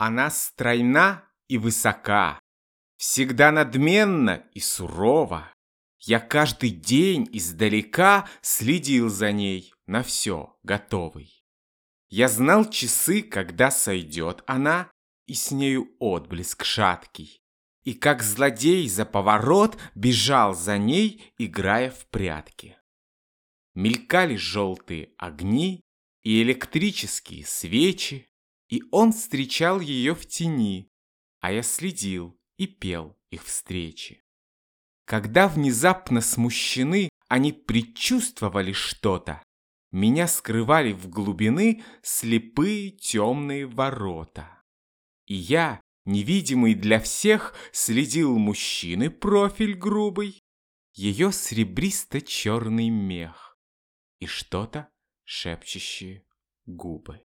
Она стройна и высока, всегда надменна и сурова. Я каждый день издалека следил за ней, на все готовый. Я знал часы, когда сойдет она, и с нею отблеск шаткий. И как злодей за поворот бежал за ней, играя в прятки. Мелькали желтые огни и электрические свечи, и он встречал ее в тени, а я следил и пел их встречи. Когда внезапно смущены, они предчувствовали что-то, меня скрывали в глубины слепые темные ворота. И я, невидимый для всех, следил мужчины профиль грубый, ее серебристо-черный мех и что-то шепчущие губы.